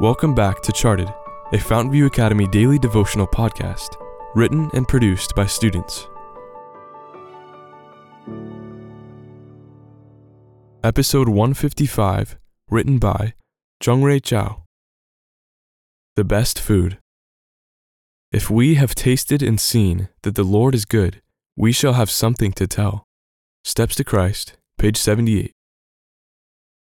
Welcome back to Charted, a Fountain View Academy daily devotional podcast, written and produced by students. Episode 155, written by Jungray Chao. The best food. If we have tasted and seen that the Lord is good, we shall have something to tell. Steps to Christ, page 78.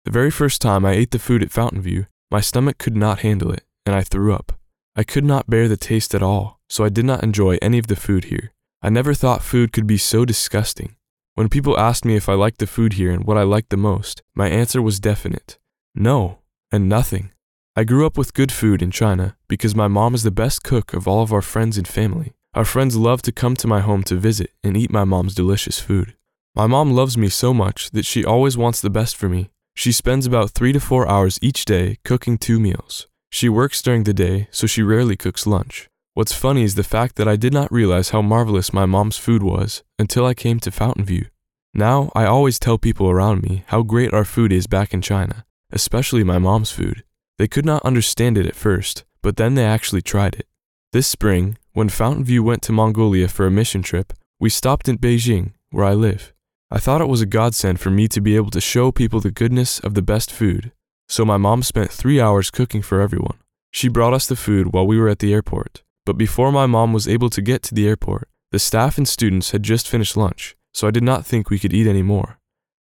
The very first time I ate the food at Fountain View, my stomach could not handle it, and I threw up. I could not bear the taste at all, so I did not enjoy any of the food here. I never thought food could be so disgusting. When people asked me if I liked the food here and what I liked the most, my answer was definite no, and nothing. I grew up with good food in China because my mom is the best cook of all of our friends and family. Our friends love to come to my home to visit and eat my mom's delicious food. My mom loves me so much that she always wants the best for me, she spends about three to four hours each day cooking two meals. She works during the day, so she rarely cooks lunch. What's funny is the fact that I did not realize how marvelous my mom's food was until I came to Fountain View. Now, I always tell people around me how great our food is back in China, especially my mom's food. They could not understand it at first, but then they actually tried it. This spring, when Fountain View went to Mongolia for a mission trip, we stopped in Beijing, where I live. I thought it was a godsend for me to be able to show people the goodness of the best food, so my mom spent three hours cooking for everyone. She brought us the food while we were at the airport, but before my mom was able to get to the airport, the staff and students had just finished lunch, so I did not think we could eat any more.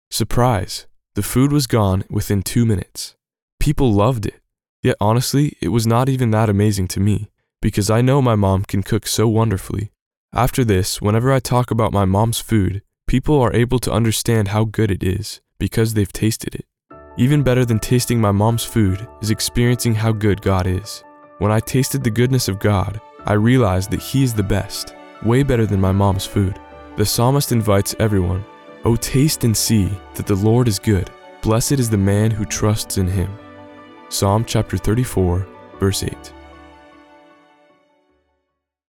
Surprise! The food was gone within two minutes. People loved it, yet honestly, it was not even that amazing to me, because I know my mom can cook so wonderfully. After this, whenever I talk about my mom's food, People are able to understand how good it is because they've tasted it. Even better than tasting my mom's food is experiencing how good God is. When I tasted the goodness of God, I realized that He is the best, way better than my mom's food. The psalmist invites everyone, Oh, taste and see that the Lord is good. Blessed is the man who trusts in Him. Psalm chapter 34, verse 8.